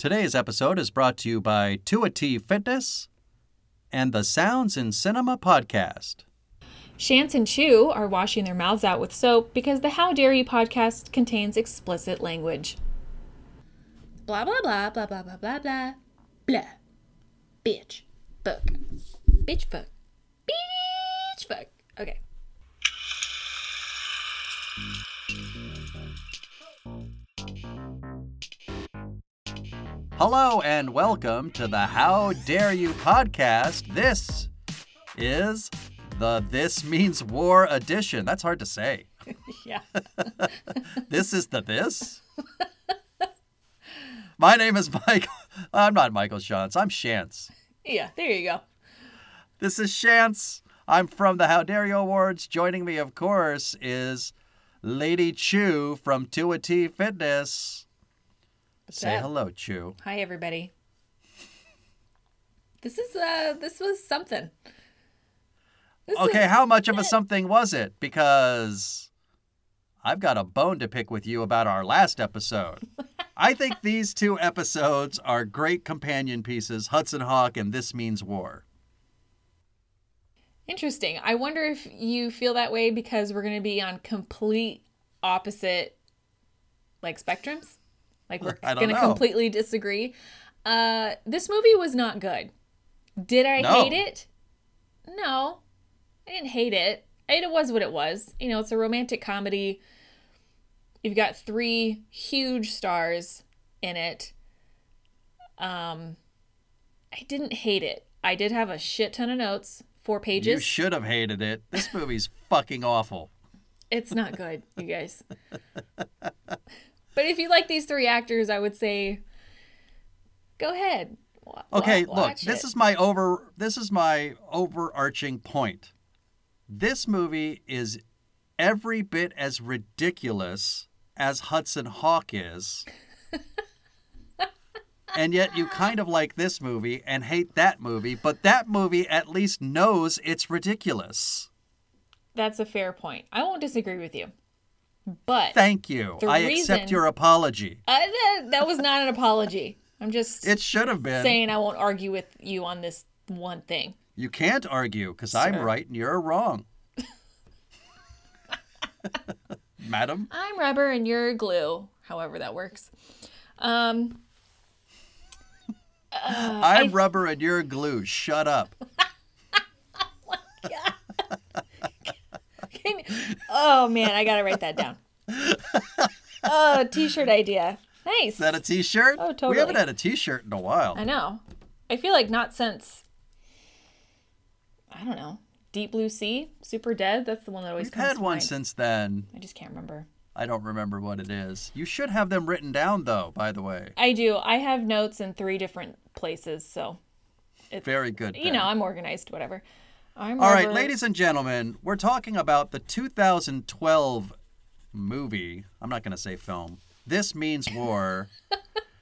Today's episode is brought to you by 2AT Fitness and the Sounds in Cinema podcast. Shantz and Chu are washing their mouths out with soap because the How Dare You podcast contains explicit language. Blah, blah, blah, blah, blah, blah, blah, blah. Blah. Bitch. Fuck. Bitch, fuck. Bitch, fuck. Okay. Hello and welcome to the How Dare You podcast. This is the This Means War edition. That's hard to say. Yeah. This is the this? My name is Michael. I'm not Michael Shantz. I'm Shantz. yeah, there you go. This is Shantz. I'm from the How Dare You Awards. Joining me, of course, is Lady Chu from 2AT Fitness. Say up? hello, Chu. Hi everybody. This is uh this was something. This is- Okay, how much of a something was it? Because I've got a bone to pick with you about our last episode. I think these two episodes are great companion pieces Hudson Hawk and This Means War. Interesting. I wonder if you feel that way because we're going to be on complete opposite like spectrums. Like we're going to completely disagree. Uh this movie was not good. Did I No. hate it? No. I didn't hate it. It was what it was. You know, it's a romantic comedy. You've got three huge stars in it. Um I didn't hate it. I did have a shit ton of notes, four pages. You should have hated it. This movie's fucking awful. It's not good, you guys. but if you like these three actors, I would say go ahead. Wa- Okay, look, watch this it. is my over this is my overarching point. This movie is every bit as ridiculous as Hudson Hawk is. and yet you kind of like this movie and hate that movie, but that movie at least knows it's ridiculous. That's a fair point. I won't disagree with you. But Thank you. I reason- accept your apology. uh, that, that was not an apology. I'm just It should have been. saying I won't argue with you on this one thing. You can't argue because I'm right and you're wrong. Madam? I'm rubber and you're glue, however that works. Um, I'm rubber and you're glue. Shut up. oh man, I gotta write that down. Oh, t-shirt idea. Nice. Is that a t-shirt? Oh, totally. We haven't had a t-shirt in a while. I know. I feel like not since I don't know. Deep Blue Sea, Super Dead. That's the one that always We've comes had one mind. since then. I just can't remember. I don't remember what it is. You should have them written down though, by the way. I do. I have notes in three different places, so it's Very good. You then. know, I'm organized. Whatever. I'm All right, ladies and gentlemen, we're talking about the 2012 movie. I'm not going to say film. This Means War,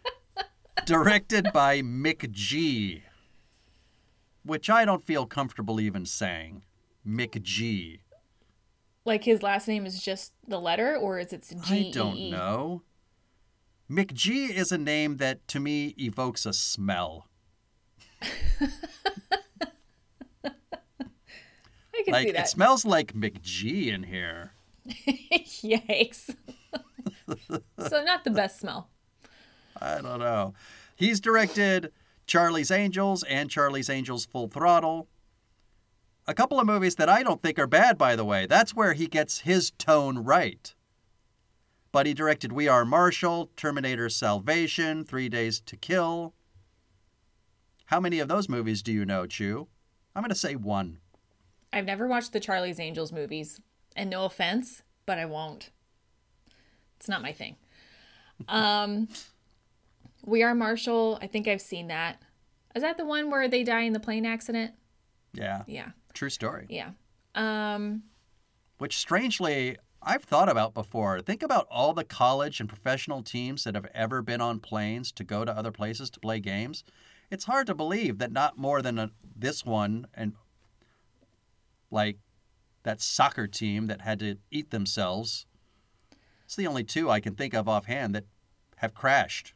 directed by McG, which I don't feel comfortable even saying. McG. Like his last name is just the letter, or is it G? I don't know. McG is a name that to me evokes a smell. Can Like see it smells like McG in here. Yikes. so not the best smell. I don't know. He's directed Charlie's Angels and Charlie's Angels Full Throttle. A couple of movies that I don't think are bad, by the way. That's where he gets his tone right. But he directed We Are Marshall, Terminator Salvation, Three Days to Kill. How many of those movies do you know, Chu? I'm going to say one. I've never watched the Charlie's Angels movies, and no offense, but I won't. It's not my thing. Um, We Are Marshall. I think I've seen that. Is that the one where they die in the plane accident? Yeah, Yeah, true story. yeah. Um, Which strangely, I've thought about before. Think about all the college and professional teams that have ever been on planes to go to other places to play games. It's hard to believe that not more than a, this one and like that soccer team that had to eat themselves. It's the only two I can think of offhand that have crashed.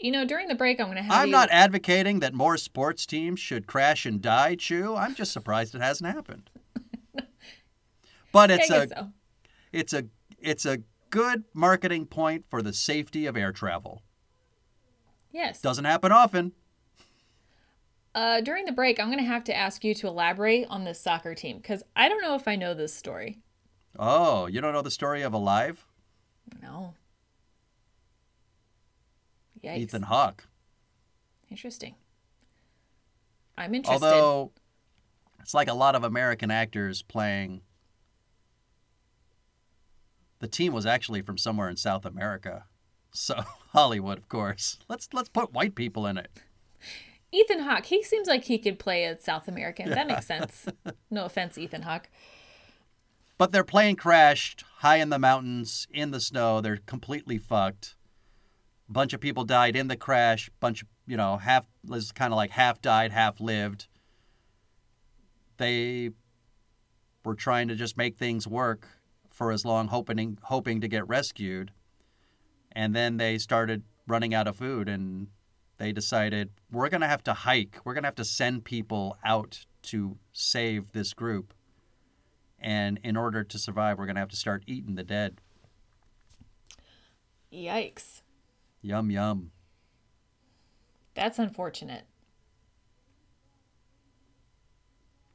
You know, during the break, I'm going to have I'm you. not advocating that more sports teams should crash and die, Chu. I'm just surprised it hasn't happened. But it's a so. it's a it's a good marketing point for the safety of air travel. Yes. Doesn't happen often. Uh, during the break, I'm going to have to ask you to elaborate on this soccer team because I don't know if I know this story. Oh, you don't know the story of Alive? No. Yikes. Ethan Hawke. Interesting. I'm interested. Although it's like a lot of American actors playing the team was actually from somewhere in South America. So Hollywood, of course. Let's let's put white people in it. Ethan Hawke, he seems like he could play a South American. That makes sense. No offense, Ethan Hawke. But their plane crashed high in the mountains in the snow. They're completely fucked. A bunch of people died in the crash. Bunch of you know half was kind of like half died, half lived. They were trying to just make things work for as long, hoping hoping to get rescued. And then they started running out of food, and they decided we're gonna have to hike. We're gonna have to send people out to save this group. And in order to survive, we're gonna have to start eating the dead. Yikes. Yum yum. That's unfortunate.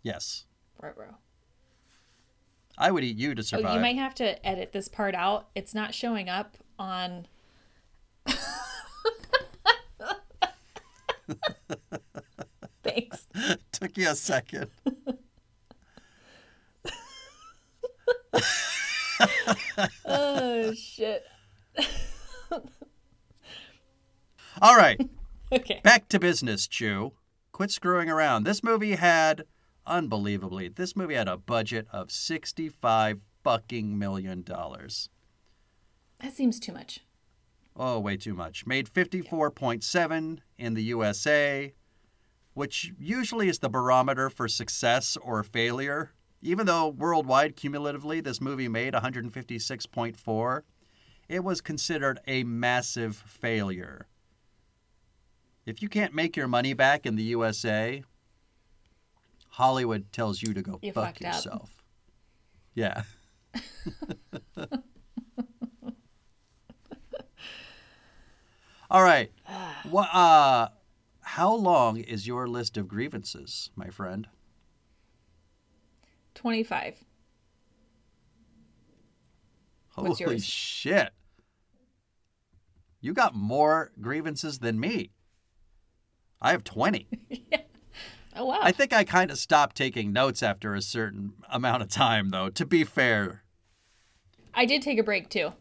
Yes. Ruh-roh. I would eat you to oh, survive. Oh, survive. you might have to edit this part out. It's not showing up on. Thanks. Took you a second. Oh, shit. All right. Okay. Back to business, Chu. Quit screwing around. This movie had, unbelievably, this movie had a budget of 65 fucking million dollars. That seems too much. Oh, way too much. Made 54.7 in the USA, which usually is the barometer for success or failure. Even though worldwide, cumulatively, this movie made 156.4, it was considered a massive failure. If you can't make your money back in the USA, Hollywood tells you to go You fuck fucked up. yourself. Yeah. All right. What, uh, how long is your list of grievances, my friend? 25. What's Holy yours? shit. You got more grievances than me. I have 20. yeah. Oh, wow. I think I kind of stopped taking notes after a certain amount of time, though, to be fair. I did take a break too.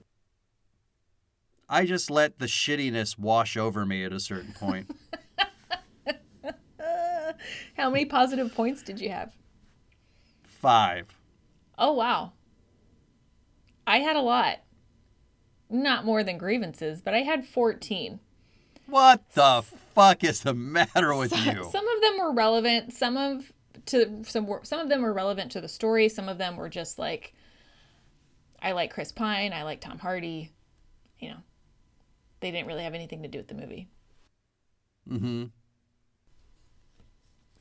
I just let the shittiness wash over me at a certain point. How many positive points did you have? Five. Oh, wow. I had a lot. Not more than grievances, but I had 14. What the fuck is the matter with you? Some of them were relevant. Some of to some were, some of them were relevant to the story. Some of them were just like I like Chris Pine, I like Tom Hardy. You know, they didn't really have anything to do with the movie. Mm-hmm.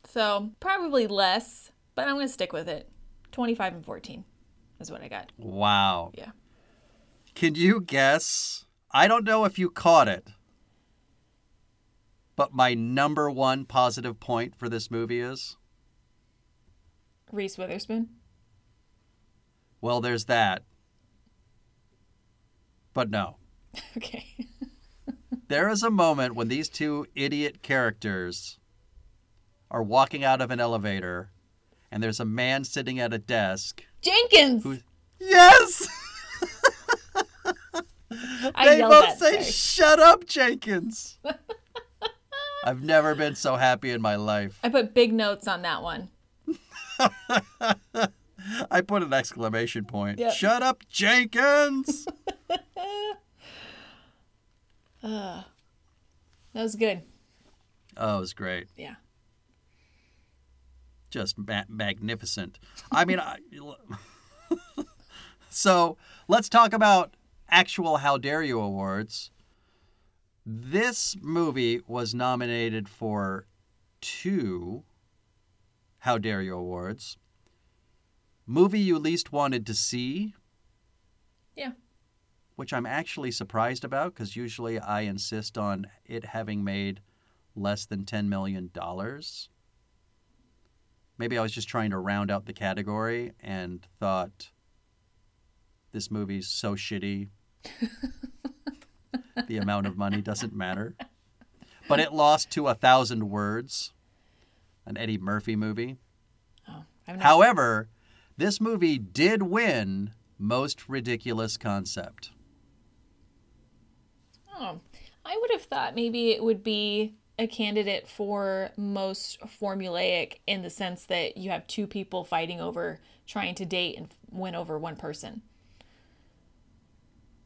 So probably less, but I'm gonna stick with it. 25 and 14 is what I got. Wow. Yeah. Can you guess? I don't know if you caught it, but my number one positive point for this movie is Reese Witherspoon. well, there's that. But no. Okay. There is a moment when these two idiot characters are walking out of an elevator and there's a man sitting at a desk. Jenkins. Who- Yes! I they both say, sorry. Shut up, Jenkins! I've never been so happy in my life. I put big notes on that one. I put an exclamation point. Yep. Shut up, Jenkins! That was good. oh, it was great. Yeah. Just ma- magnificent. I mean, I, so let's talk about actual How Dare You awards. This movie was nominated for two How Dare You Awards. Movie you least wanted to see. Yeah. Which I'm actually surprised about because usually I insist on it having made less than $10 million. Maybe I was just trying to round out the category and thought this movie's so shitty. the amount of money doesn't matter. But it lost to A Thousand Words, an Eddie Murphy movie. Oh, However, this movie did win Most Ridiculous Concept. Oh, I would have thought maybe it would be a candidate for most formulaic in the sense that you have two people fighting over trying to date and win over one person.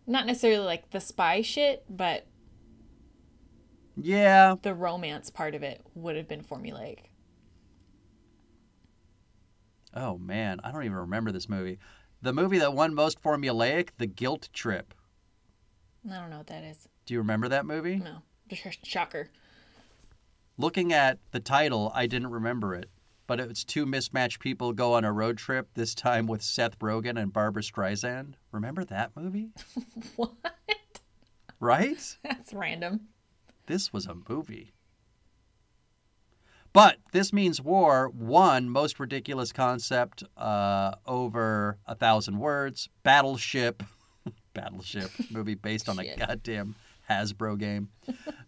Not necessarily like the spy shit, but Yeah, the romance part of it would have been formulaic. Oh man, I don't even remember this movie. The movie that won most formulaic, The Guilt Trip. I don't know what that is. Do you remember that movie? No. Shocker. Looking at the title, I didn't remember it. But it's two mismatched people go on a road trip, this time with Seth Rogen and Barbra Streisand. Remember that movie? What? Right? That's random. This was a movie. But this means war won most ridiculous concept uh, over a thousand words. Battleship, Battleship movie based on a goddamn Hasbro game.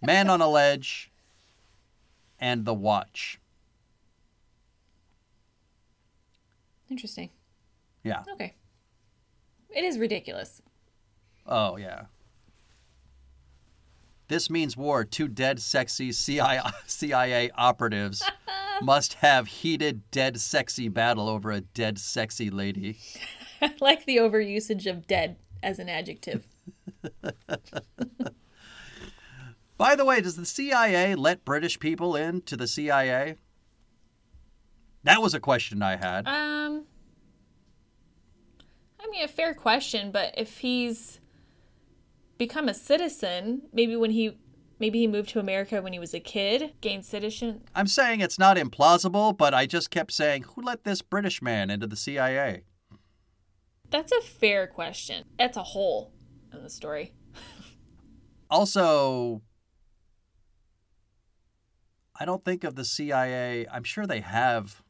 Man on a Ledge, and The Watch. Interesting. Yeah. Okay. It is ridiculous. Oh yeah. This means war. Two dead, sexy CIA, CIA operatives must have heated, dead, sexy battle over a dead, sexy lady. I like the overusage of dead as an adjective. By the way, does the CIA let British people in to the CIA? That was a question I had. Um I mean a fair question, but if he's become a citizen, maybe when he maybe he moved to America when he was a kid, gained citizen I'm saying it's not implausible, but I just kept saying, who let this British man into the CIA? That's a fair question. That's a hole in the story. Also, I don't think of the CIA. I'm sure they have.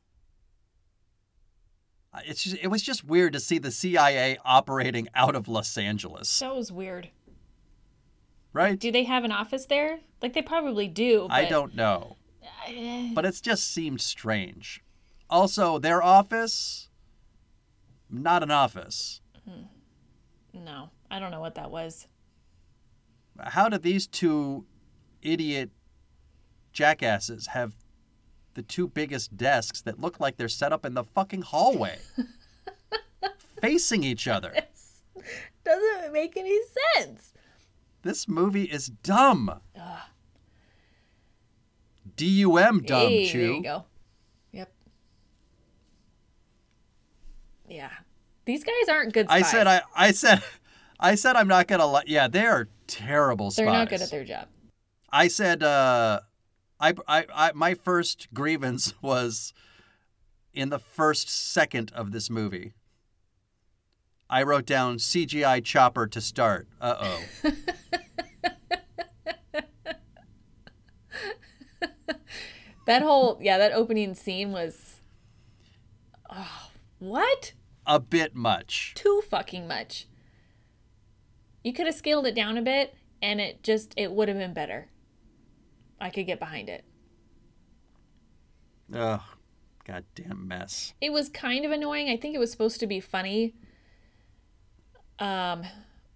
It's just, it was just weird to see the CIA operating out of Los Angeles, That was weird. right? Do they have an office there? Like they probably do. But I don't know, Eh, but it's just seemed strange. Also, their office, not an office. no, I don't know what that was. How did these two idiot jackasses have the two biggest desks that look like they're set up in the fucking hallway, facing each other? It's, Doesn't make any sense. This movie is dumb. D U M dumb, hey, there you go. Yep. Yeah. These guys aren't good I said I I said I said I'm not gonna let yeah, they are terrible spies. They're not good at their job. I said uh I, I I my first grievance was in the first second of this movie. I wrote down CGI chopper to start. Uh oh. That whole yeah, that opening scene was Oh, what? a bit much. Too fucking much. You could have scaled it down a bit and it just it would have been better. I could get behind it. Ugh. Goddamn mess. It was kind of annoying. I think it was supposed to be funny. Um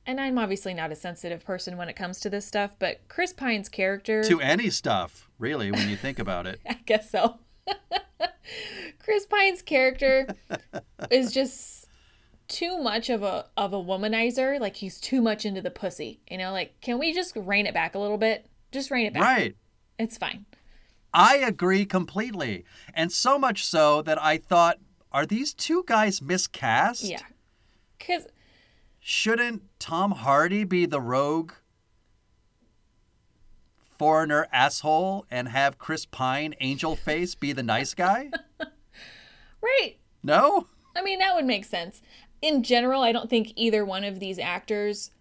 and I'm obviously not a sensitive person when it comes to this stuff, but Chris Pine's character To any stuff, really, when you think about it. I guess so. Chris Pine's character is just too much of a of a womanizer. Like he's too much into the pussy. You know, like can we just rein it back a little bit? Just rein it back. Right. It's fine. I agree completely. And so much so that I thought, are these two guys miscast? Yeah. Cause Shouldn't Tom Hardy be the rogue foreigner asshole and have Chris Pine angel face be the nice guy? Right. No? I mean, that would make sense. In general, I don't think either one of these actors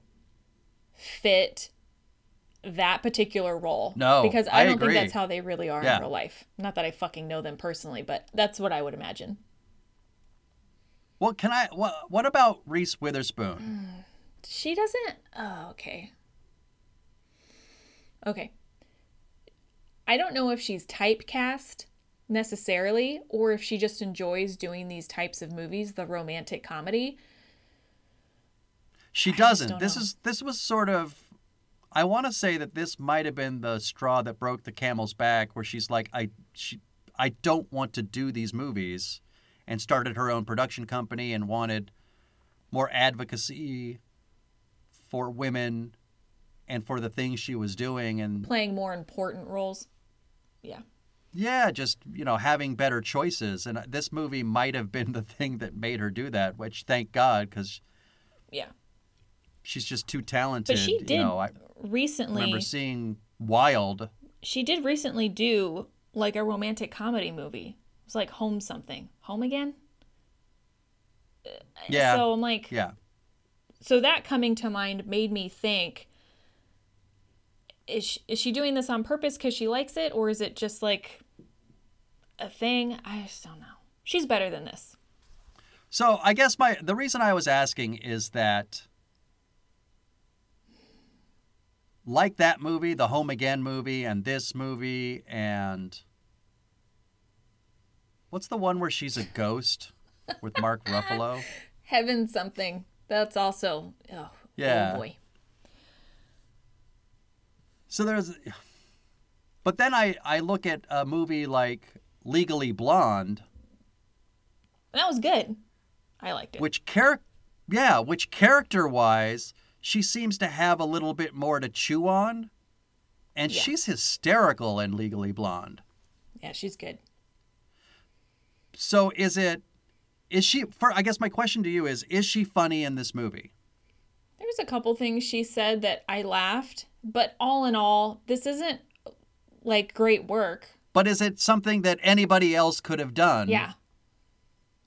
fit that particular role. No, Because I, I don't agree. think that's how they really are Yeah. in real life. Not that I fucking know them personally, but that's what I would imagine. Well, can I what what about Reese Witherspoon? She doesn't. Oh, okay. Okay. I don't know if she's typecast necessarily or if she just enjoys doing these types of movies, the romantic comedy. She doesn't. This know. is this was sort of I want to say that this might have been the straw that broke the camel's back where she's like I she I don't want to do these movies and started her own production company and wanted more advocacy for women and for the things she was doing and Playing more important roles. Yeah. yeah, just you know having better choices and uh, this movie might have been the thing that made her do that, which thank God cuz Yeah. she's just too talented. But she you did know, I recently I remember seeing Wild. she did recently do like a romantic comedy movie. It was like Home something. Home again? Uh, yeah. So I'm like Yeah. so that coming to mind made me think is she, is she doing this on purpose because she likes it or is it just like a thing i just don't know she's better than this So I guess my the reason I was asking is that like that movie, the Home Again movie and this movie and what's the one where she's a ghost with Mark Ruffalo? heaven something. That's also oh, oh Yeah. oh boy. So there's But then I I look at a movie like Legally Blonde. That was good. I liked it. Which char- yeah, which character-wise she seems to have a little bit more to chew on. And Yeah. she's hysterical in Legally Blonde. yeah she's good So is it is she for I guess my question to you is is she funny in this movie? there's a couple things she said that i laughed but all in all this isn't like great work But is it something that anybody else could have done yeah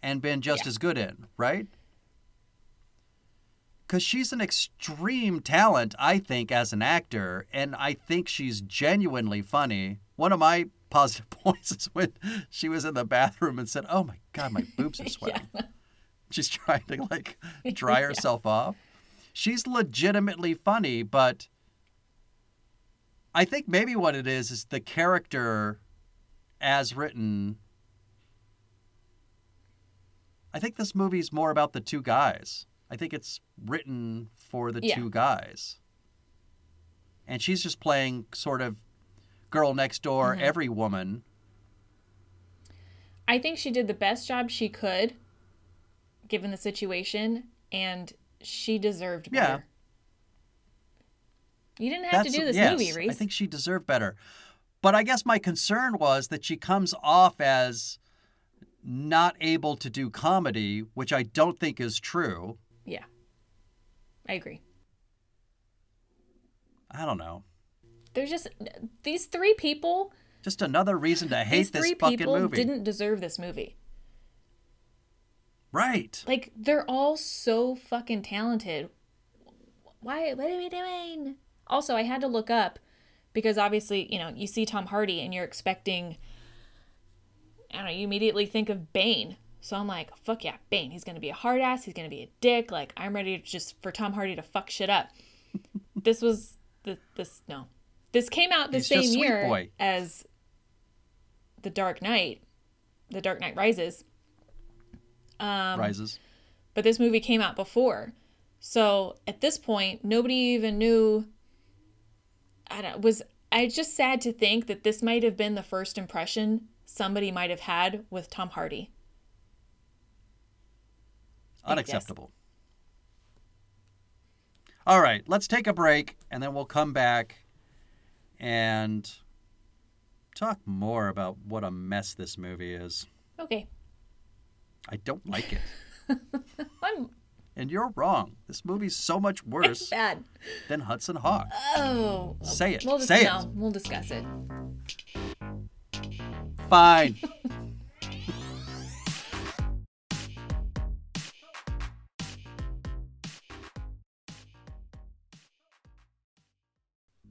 and been just Yeah. as good in, right? Cuz she's an extreme talent I think as an actor and I think she's genuinely funny. One of my positive points is when she was in the bathroom and said, "Oh my god, my boobs are sweating." She's trying to like dry herself off. She's legitimately funny, but I think maybe what it is is the character as written. I think this movie's more about the two guys. I think it's written for the Yeah. two guys. And she's just playing sort of girl next door, Mhm. every woman. I think she did the best job she could, given the situation, and she deserved better. Yeah. You didn't have to do this yes, movie, Reese. I think she deserved better. But I guess my concern was that she comes off as not able to do comedy, which I don't think is true. Yeah, I agree. I don't know. There's just these three people. Just another reason to hate this three fucking people movie. didn't deserve this movie. Right. Like they're all so fucking talented. Why? What are we doing? Also, I had to look up because obviously, you know, you see Tom Hardy and you're expecting. I don't know. You immediately think of Bane. So I'm like, fuck yeah, Bane. He's gonna be a hard ass. He's gonna be a dick. Like I'm ready to just for Tom Hardy to fuck shit up. this was the this no. This came out the He's same year boy. as The Dark Knight. The Dark Knight Rises. Um, Rises. but this movie came out before. So at this point, nobody even knew. I don't was. I just sad to think that this might have been the first impression somebody might have had with Tom Hardy. Unacceptable. All right, let's take a break and then we'll come back and talk more about what a mess this movie is. Okay, I don't like it. I'm And you're wrong. This movie's so much It's worse bad. than Hudson Hawk. Oh. Say it. We'll Say no, it. we'll discuss it. Fine.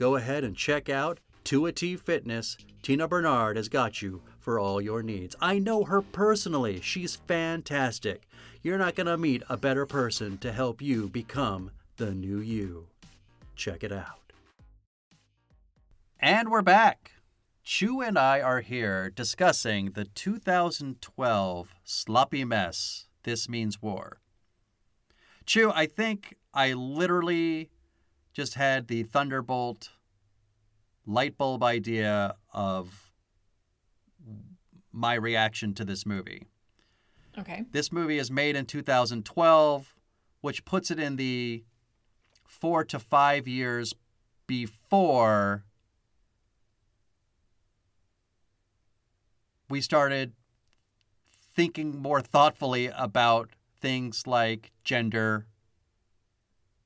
Go ahead and check out 2AT Fitness. Tina Bernard has got you for all your needs. I know her personally. She's fantastic. You're not going to meet a better person to help you become the new you. Check it out. And we're back. Chu and I are here discussing the 2012 sloppy mess, This Means War. Chu, I think I literally just had the Thunderbolt light bulb idea of my reaction to this movie. Okay. This movie is made in 2012, which puts it in the four to five years before we started thinking more thoughtfully about things like gender,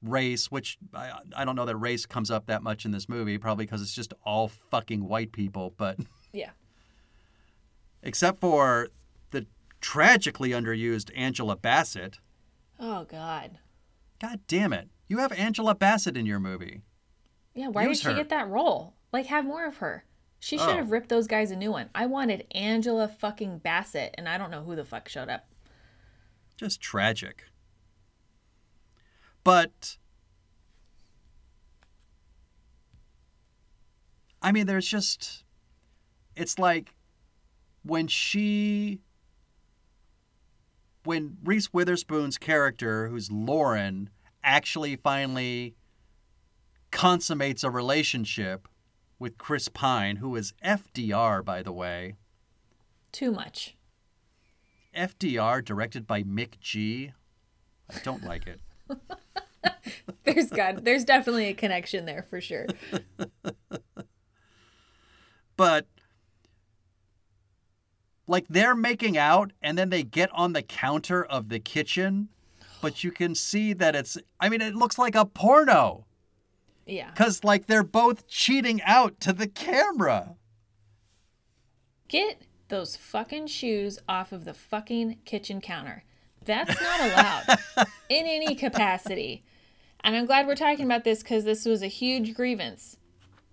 race, which I, I don't know that race comes up that much in this movie, probably because it's just all fucking white people, but Yeah. except for the tragically underused Angela Bassett. Oh God. God damn it. You have Angela Bassett in your movie. Yeah. Why Use did she her. get that role? Like, have more of her. She should Oh. have ripped those guys a new one. I wanted Angela fucking Bassett, and I don't know who the fuck showed up. Just tragic. But I mean there's just it's like when she when Reese Witherspoon's character who's Lauren actually finally consummates a relationship with Chris Pine who is FDR by the way. Too much. FDR directed by McG. I don't like it. There's got. There's definitely a connection there for sure. but like they're making out and then they get on the counter of the kitchen but you can see that it's i mean it looks like a porno Yeah. because like they're both cheating out to the camera Get those fucking shoes off of the fucking kitchen counter. That's not allowed in any capacity. And I'm glad we're talking about this because this was a huge grievance.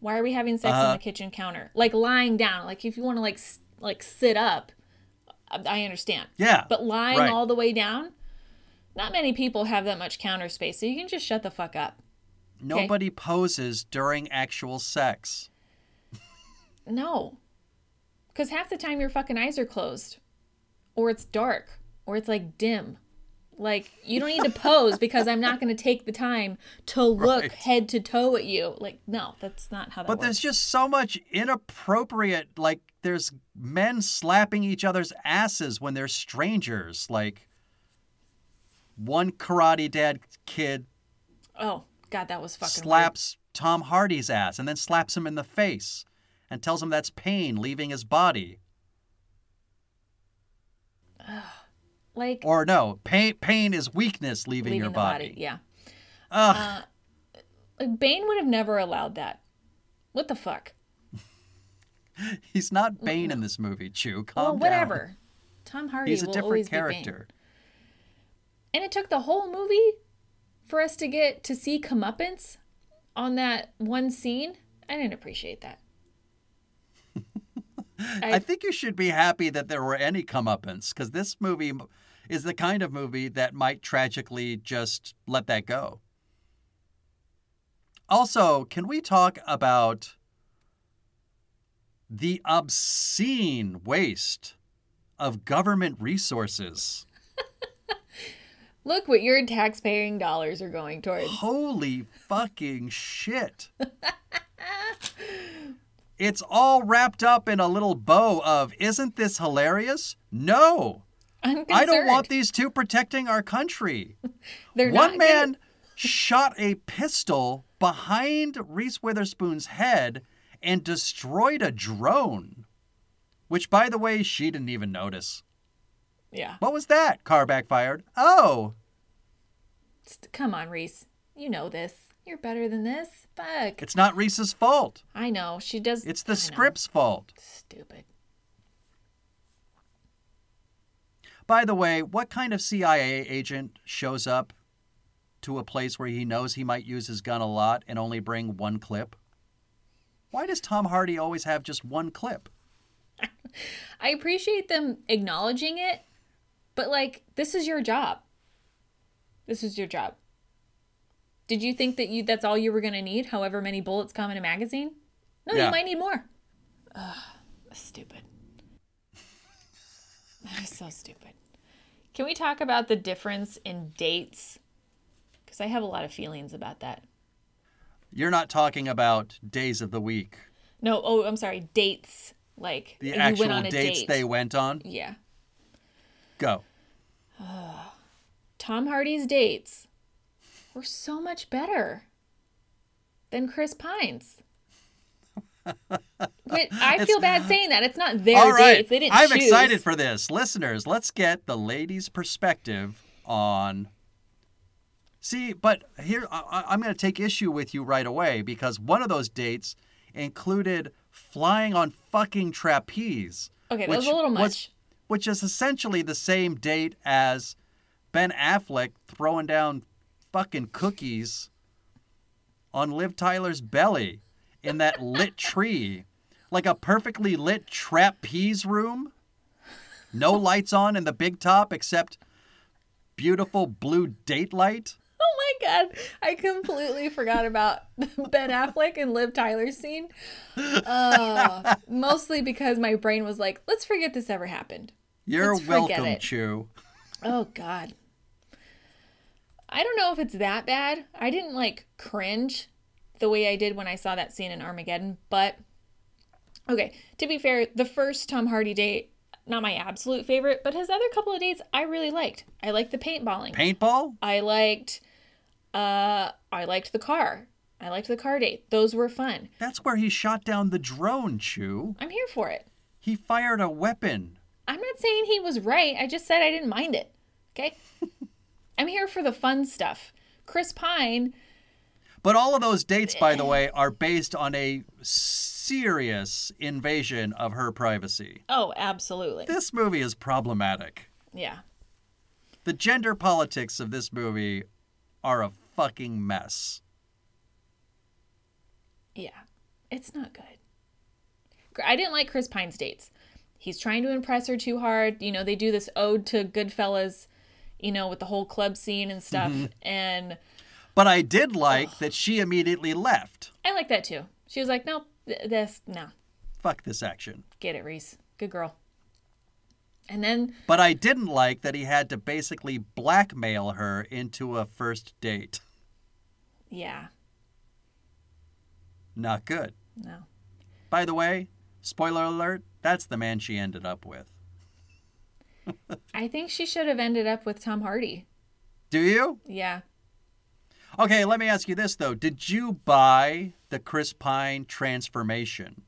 Why are we having sex on Uh-huh. the kitchen counter? Like lying down. Like if you want to like like sit up, I understand. yeah But lying right. all the way down, not many people have that much counter space. So you can just shut the fuck up. nobody poses during actual sex No. Because half the time your fucking eyes are closed, or it's dark, or it's like dim. Like, you don't need to pose because I'm not going to take the time to look Right. head to toe at you. Like, no, that's not how that but works. there's just so much inappropriate like there's men slapping each other's asses when they're strangers like one karate dad kid oh, God, that was fucking weird. slaps Tom Hardy's ass and then slaps him in the face and tells him that's pain leaving his body. Like, Or no, pain pain is weakness leaving, leaving your body. body. Yeah. Ugh. Uh, like, Bane would have never allowed that. What the fuck? He's not Bane in this movie, Chu. Calm well, down. whatever. Tom Hardy He's a different always be Bane. character. And it took the whole movie for us to get to see comeuppance on that one scene. I didn't appreciate that. I, think you should be happy that there were any comeuppance because this movie is the kind of movie that might tragically just let that go. Also, can we talk about the obscene waste of government resources? Look what your taxpaying dollars are going towards. Holy fucking shit. it's all wrapped up in a little bow of, isn't this hilarious? No. I don't want these two protecting our country. They're One man shot a pistol behind Reese Witherspoon's head and destroyed a drone, which, by the way, she didn't even notice. Yeah. What was that? Car backfired. Oh, Come on, Reese. You know this. You're better than this. Fuck. it's not Reese's fault. I know. She does. It's I the know. script's fault. Stupid. By the way, what kind of CIA agent shows up to a place where he knows he might use his gun a lot and only bring one clip? Why does Tom Hardy always have just one clip? I appreciate them acknowledging it, but like, this is your job. This is your job. Did you think that you that's all you were gonna need? However many bullets come in a magazine? No, Yeah. you might need more. Ugh, stupid. That is so stupid. Can we talk about the difference in dates? Because I have a lot of feelings about that. You're not talking about days of the week, No, oh, I'm sorry, dates. Like the actual went on a dates date. they went on. Yeah. Go. Tom Hardy's dates were so much better than Chris Pine's. But I feel bad saying that. It's not their All right. dates. They didn't I'm choose. excited for this. Listeners, let's get the ladies' perspective on. See, but here, I, I'm going to take issue with you right away because one of those dates included flying on fucking trapeze. Okay, that was a little much. which is essentially the same date as Ben Affleck throwing down fucking cookies on Liv Tyler's belly in that lit tree. Like a perfectly lit trapeze room. No lights on in the big top except beautiful blue date light. Oh my god, I completely forgot about Ben Affleck and Liv Tyler's scene. Uh, mostly because my brain was like, let's forget this ever happened. You're Let's welcome. Chu. Oh god. I don't know if it's that bad. I didn't like cringe the way I did when I saw that scene in Armageddon, but okay, to be fair, the first Tom Hardy date, not my absolute favorite, but his other couple of dates I really liked. I liked the paintballing. Paintball? I liked uh I liked the car. I liked the car date. Those were fun. That's where he shot down the drone, Chu. I'm here for it. He fired a weapon. I'm not saying he was right. I just said I didn't mind it. Okay? I'm here for the fun stuff. Chris Pine, But all of those dates, by the eh. way, are based on a serious invasion of her privacy. oh, absolutely. This movie is problematic. Yeah. The gender politics of this movie are a fucking mess. Yeah. It's not good. I didn't like Chris Pine's dates. He's trying to impress her too hard. You know, they do this ode to Goodfellas, you know, with the whole club scene and stuff. Mm-hmm. And But I did like that she immediately left. I like that too. She was like, nope, th- this, no. Fuck this action. Get it, Reese. Good girl. And then, But I didn't like that he had to basically blackmail her into a first date. yeah, Not good. no. By the way, spoiler alert, that's the man she ended up with. I think she should have ended up with Tom Hardy. Do you? Yeah. Okay, let me ask you this though. Did you buy the Chris Pine transformation?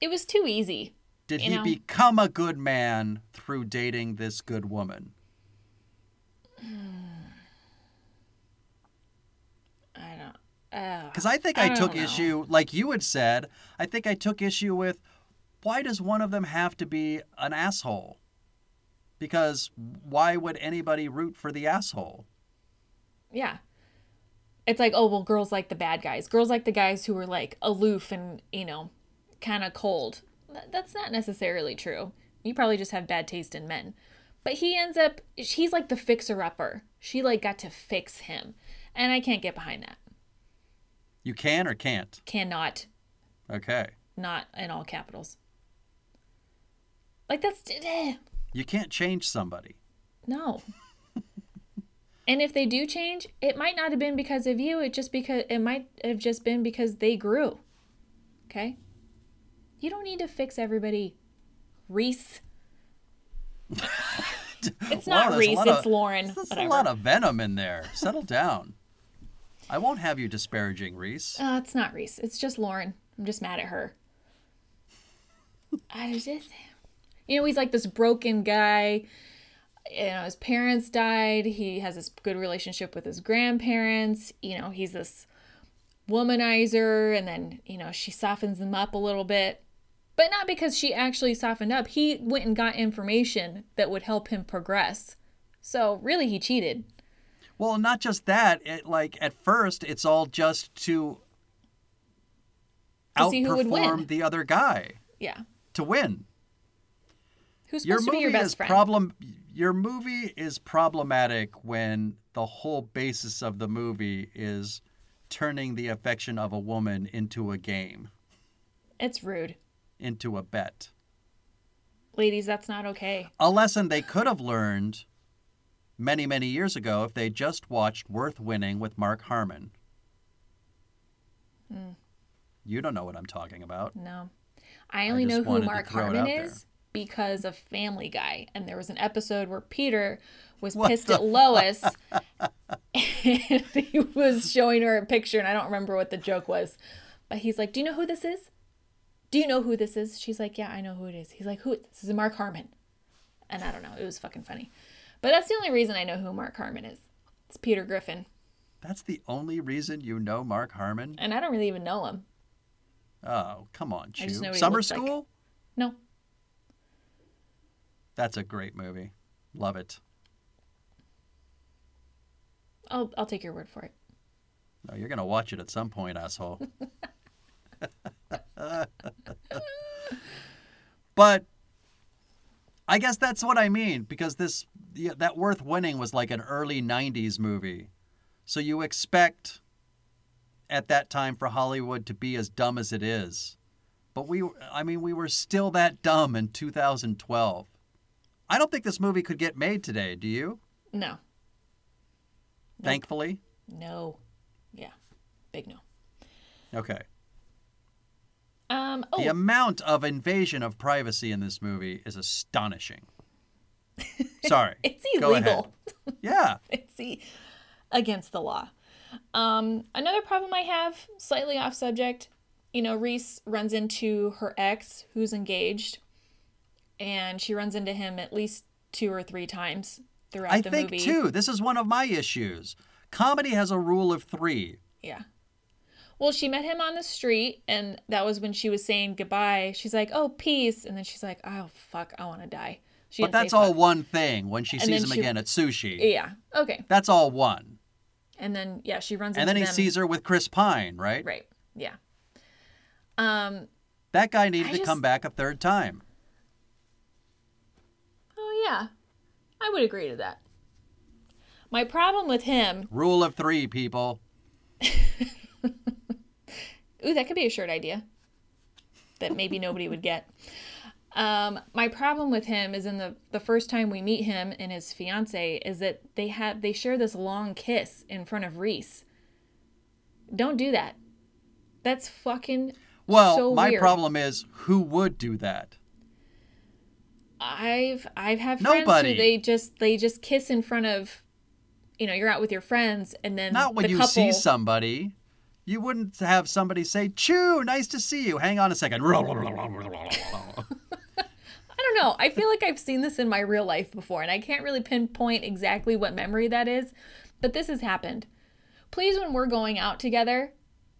It was too easy. Did he know- become a good man through dating this good woman? I don't. Uh, Because I think I, I took know. issue, like you had said, I think I took issue with why does one of them have to be an asshole? Because why would anybody root for the asshole? yeah. It's like, oh, well, girls like the bad guys. Girls like the guys who are like aloof and, you know, kind of cold. that's not necessarily true. You probably just have bad taste in men. But he ends up he's like the fixer upper. She like got to fix him. And I can't get behind that. You can or can't? Cannot Okay. not in all capitals. Like that's eh, You can't change somebody. no. And if they do change, it might not have been because of you. It just because it might have just been because they grew. Okay. You don't need to fix everybody, Reese. it's Wow, not Reese. It's of- Lauren. There's a lot of venom in there. Settle down. I won't have you disparaging Reese. Uh, it's not Reese. It's just Lauren. I'm just mad at her. I just, you know, he's like this broken guy. You know, his parents died. He has this good relationship with his grandparents. You know, he's this womanizer, and then you know she softens him up a little bit, but not because she actually softened up. He went and got information that would help him progress. So really, he cheated. Well, not just that. It, like at first, it's all just to To see who would win. outperform the other guy Yeah. to win. Who's Your to movie be your best is friend? problem. Your movie is problematic when the whole basis of the movie is turning the affection of a woman into a game, it's rude. into a bet. Ladies, that's not okay. A lesson they could have learned many, many years ago if they just watched Worth Winning with Mark Harmon. Hmm. You don't know what I'm talking about. No. I only just know who Mark Harmon is because of Family Guy. And there was an episode where Peter was What pissed at Lois and he was showing her a picture and I don't remember what the joke was. But he's like, Do you know who this is? Do you know who this is? She's like, Yeah, I know who it is. He's like, Who this is Mark Harmon. And I don't know, it was fucking funny. But that's the only reason I know who Mark Harmon is. It's Peter Griffin. That's the only reason you know Mark Harmon? And I don't really even know him. Oh, come on, Chu. know what he Summer looks like. School? No. That's a great movie. Love it. I'll I'll take your word for it. No, you're going to watch it at some point, asshole. but I guess that's what I mean because this yeah, that worth winning was like an early 90s movie. So you expect at that time for Hollywood to be as dumb as it is. But we I mean we were still that dumb in 2012. I don't think this movie could get made today, do you? No. Thankfully. No. Yeah. Big no. Okay. Um oh The amount of invasion of privacy in this movie is astonishing. Sorry. it's Go ahead. illegal. Yeah. it's e- against the law. Um another problem I have, slightly off subject, you know, Reese runs into her ex who's engaged and she runs into him at least two or three times throughout I the think, movie. too, this is one of my issues. Comedy has a rule of three. Yeah. Well, she met him on the street, and that was when she was saying goodbye. She's like, "Oh, peace," and then she's like, "Oh, fuck, I want to die." She But that's all one thing when she And sees him she- again at sushi. Yeah. Okay. That's all one. And then yeah, she runs And then he them. sees her with Chris Pine, right? Right. Yeah. Um. That guy needed to come back a third time. Yeah, I would agree to that. My problem with him. Rule of three, people. Ooh, that could be a shirt idea. That maybe nobody would get. Um, my problem with him is in the the first time we meet him and his fiance is that they have they share this long kiss in front of Reese. Don't do that. That's fucking Well, so my weird. problem is who would do that? I've I've had friends Nobody. who they just they just kiss in front of you know, you're out with your friends and then Not when the you couple, see somebody. You wouldn't have somebody say, Chu, nice to see you. Hang on a second. I don't know. I feel like I've seen this in my real life before, and I can't really pinpoint exactly what memory that is, but this has happened. Please, when we're going out together,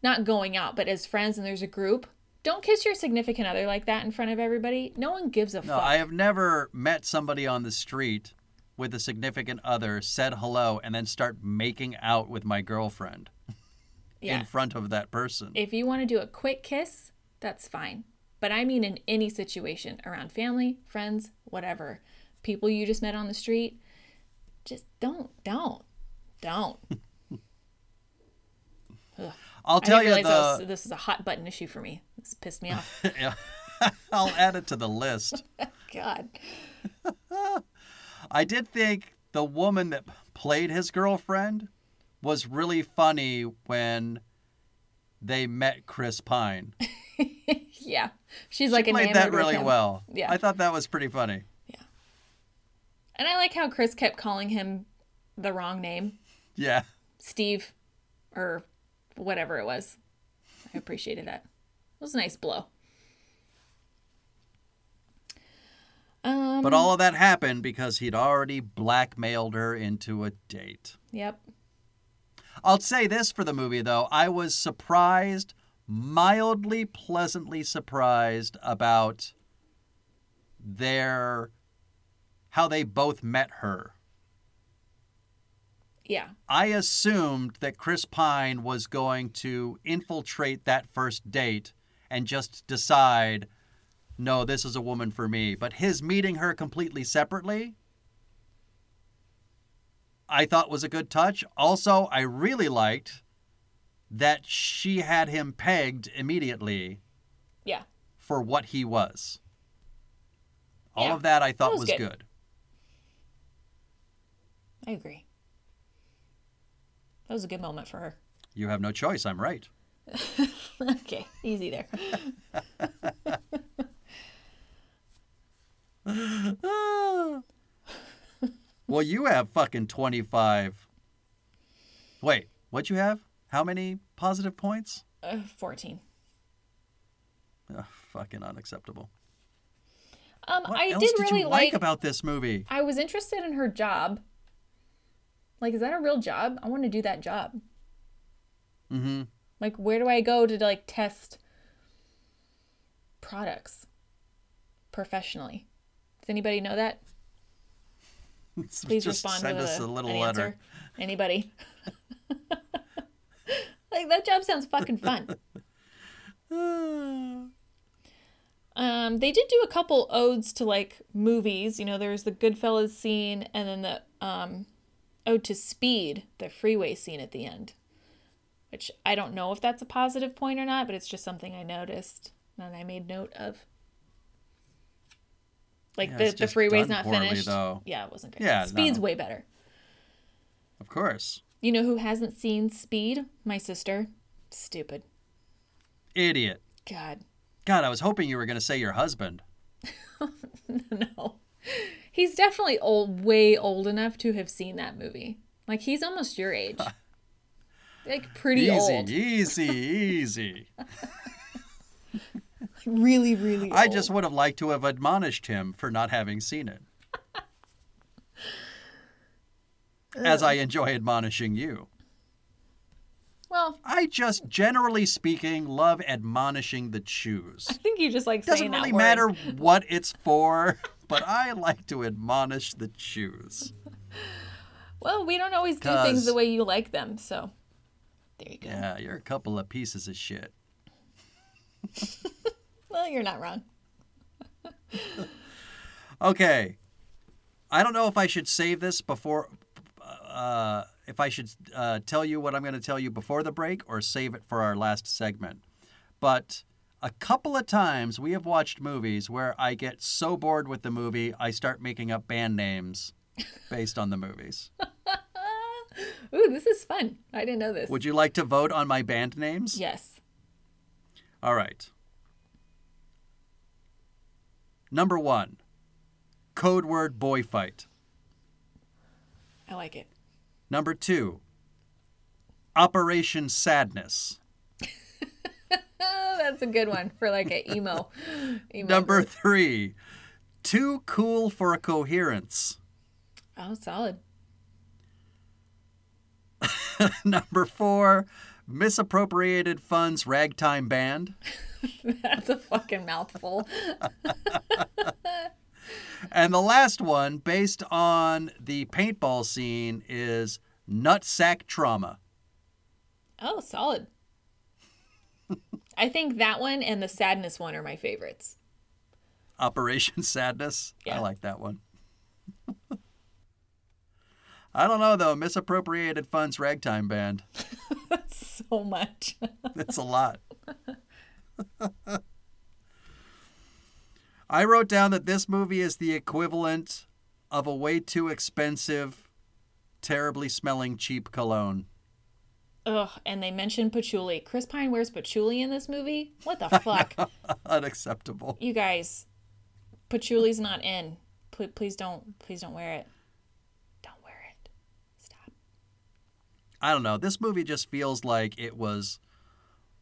not going out, but as friends and there's a group, don't kiss your significant other like that in front of everybody. No one gives a No, fuck. I have never met somebody on the street with a significant other, said hello, and then start making out with my girlfriend yeah. in front of that person. If you want to do a quick kiss, that's fine. But I mean in any situation around family, friends, whatever, people you just met on the street, just don't, don't, don't. Ugh. I'll tell you that was- the. this is a hot button issue for me. This pissed me off. Yeah. I'll add it to the list. God. I did think the woman that played his girlfriend was really funny when they met Chris Pine. Yeah. She's like Played that really well. Yeah. I thought that was pretty funny. Yeah, and I like how Chris kept calling him the wrong name, Yeah. Steve, or whatever it was. I appreciated that. It was a nice blow. Um, But all of that happened because he'd already blackmailed her into a date. Yep. I'll say this for the movie, though. I was surprised, mildly pleasantly surprised about their how they both met her. Yeah. I assumed that Chris Pine was going to infiltrate that first date and just decide, no, this is a woman for me. But his meeting her completely separately, I thought was a good touch. Also, I really liked that she had him pegged immediately Yeah. for what he was. All Yeah, of that I thought was was good. good. I agree. That was a good moment for her. You have no choice. I'm right. okay. Easy there. well, you have fucking 25. Wait, what you have? How many positive points? Uh, 14. Ugh, fucking unacceptable. Um, What I did did really you like like. about this movie? I was interested in her job. Like, is that a real job? I want to do that job. Mm-hmm. Like, where do I go to like test products professionally? Does anybody know that? Please Just respond send with us a, a little an letter. answer. Anybody? like that job sounds fucking fun. Um, they did do a couple odes to like movies. You know, there's the Goodfellas scene, and then the um, ode to Speed, the freeway scene at the end. Which I don't know if that's a positive point or not, but it's just something I noticed and I made note of. Like Yeah, the, the freeway's not poorly, finished. though. Yeah, it wasn't great. Yeah, Speed's no. way better. Of course. You know who hasn't seen Speed? My sister. Stupid. Idiot. God. God, I was hoping you were going to say your husband. no. He's definitely old, way old enough to have seen that movie. Like he's almost your age. like pretty easy, old. easy, easy. easy. Really, really old. I just would have liked to have admonished him for not having seen it. As I uh. enjoy admonishing you. Well, I just, generally speaking, love admonishing the choose. I think you just like saying Doesn't that really word. matter what it's for, but I like to admonish the choose. Well, we don't always do things the way you like them, so there you go. Yeah, you're a couple of pieces of shit. Well, you're not wrong. Okay. I don't know if I should save this before, uh, if I should uh, tell you what I'm going to tell you before the break or save it for our last segment. But a couple of times we have watched movies where I get so bored with the movie, I start making up band names based on the movies. Ooh, this is fun. I didn't know this. Would you like to vote on my band names? yes. All right. Number one, code word boy fight. I like it. Number two, Operation Sadness. That's a good one for like a emo. emo Number group. three, Too Cool for a Coherence. Oh, solid. Number four, Misappropriated Funds Ragtime Band. That's a fucking mouthful. And the last one, based on the paintball scene, is Nutsack Trauma. Oh, solid. I think that one and the sadness one are my favorites. Operation Sadness. I like that one. I don't know though. Misappropriated funds ragtime band. so much. It's a lot. I wrote down that this movie is the equivalent of a way too expensive, terribly smelling cheap cologne. Ugh, and they mentioned patchouli. Chris Pine wears patchouli in this movie? What the fuck? Unacceptable. you guys, patchouli's not in. Please, please don't, please don't wear it. Don't wear it. Stop. I don't know. This movie just feels like it was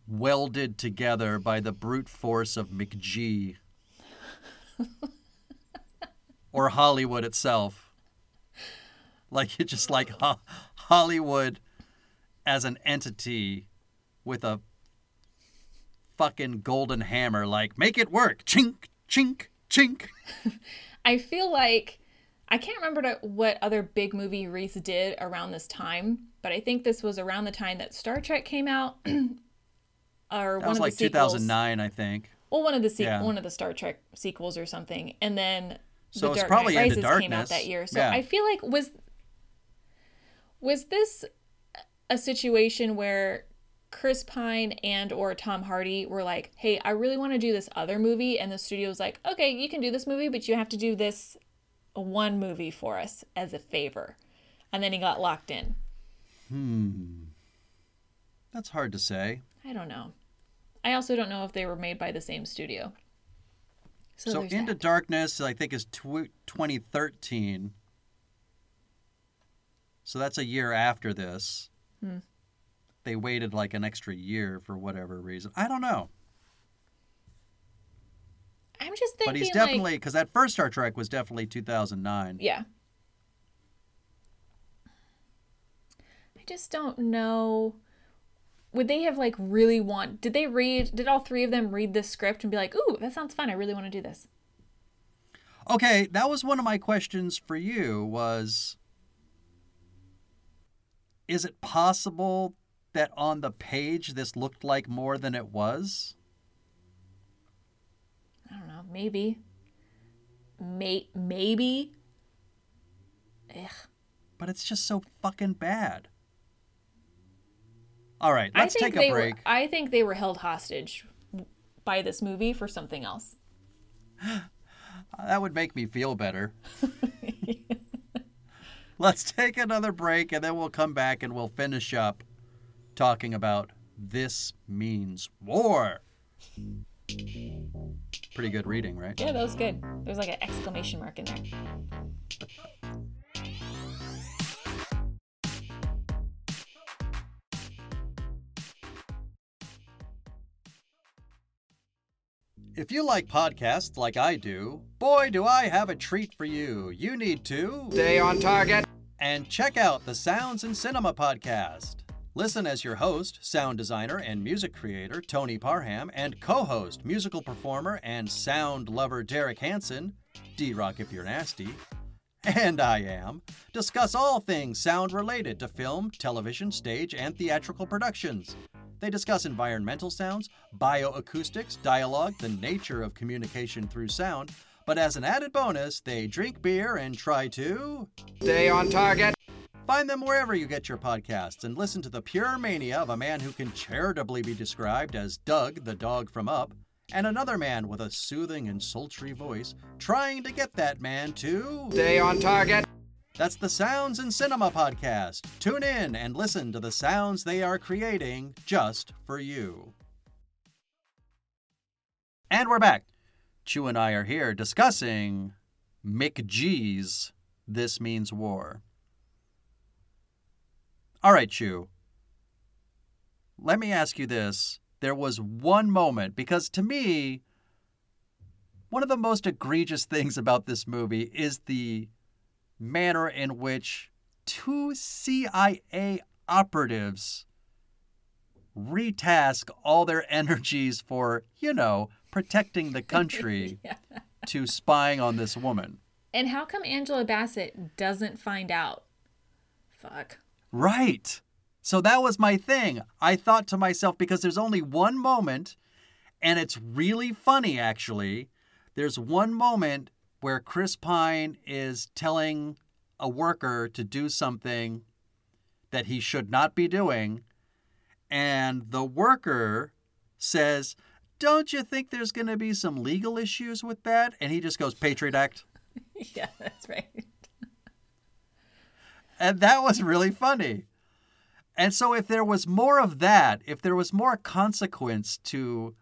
welded together by the brute force of McG or Hollywood itself. Like it just like Ho- Hollywood as an entity with a fucking golden hammer like make it work. Chink chink chink. I feel like I can't remember what other big movie Reese did around this time, but I think this was around the time that Star Trek came out, or That one was of like the 2009, I think. Well, one of the se- Yeah. one of the Star Trek sequels or something, and then So the it's Dark probably Knight Into Rises came out Darkness. that year. So Yeah. I feel like was was this a situation where Chris Pine and or Tom Hardy were like, "Hey, I really want to do this other movie," and the studio was like, "Okay, you can do this movie, but you have to do this one movie for us as a favor," and then he got locked in. Hmm. That's hard to say. I don't know. I also don't know if they were made by the same studio. So, So, Into that. Darkness, I think, is tw- 2013. So that's a year after this. Hmm. They waited like an extra year for whatever reason. I don't know. I'm just thinking, But he's definitely, because that first Star Trek was definitely 2009. Yeah. I just don't know. Would they have like really want? Did they read? Did all three of them read this script and be like, "Ooh, that sounds fun. I really want to do this." Okay, that was one of my questions for you was is it possible that on the page this looked like more than it was? I don't know. Maybe. May maybe. Ugh. But it's just so fucking bad. All right, let's take a break. Were, I think they were held hostage by this movie for something else. That would make me feel better. Let's take another break and then we'll come back and we'll finish up talking about This Means War. Pretty good reading, right? Yeah, that was good. There's like an exclamation mark in there. If you like podcasts like I do, boy, do I have a treat for you. You need to Stay on target. And check out the Sounds and Cinema podcast. Listen as your host, sound designer, and music creator Tony Parham, and co host, musical performer, and sound lover Derek Hansen, D Rock if you're nasty, and I am, discuss all things sound related to film, television, stage, and theatrical productions. They discuss environmental sounds, bioacoustics, dialogue, the nature of communication through sound, but as an added bonus, they drink beer and try to. Stay on target. Find them wherever you get your podcasts and listen to the pure mania of a man who can charitably be described as Doug, the dog from Up, and another man with a soothing and sultry voice trying to get that man to. Stay on target. That's the Sounds and Cinema podcast. Tune in and listen to the sounds they are creating just for you. And we're back. Chu and I are here discussing G's This Means War. All right, Chu. Let me ask you this. There was one moment, because to me, one of the most egregious things about this movie is the manner in which two CIA operatives retask all their energies for, you know, protecting the country Yeah. to spying on this woman. And how come Angela Bassett doesn't find out? Fuck. Right. So that was my thing. I thought to myself, because there's only one moment, and it's really funny actually. There's one moment where Chris Pine is telling a worker to do something that he should not be doing, and the worker says, Don't you think there's going to be some legal issues with that? And he just goes, Patriot Act. yeah, that's right. And that was really funny. And so, if there was more of that, if there was more consequence to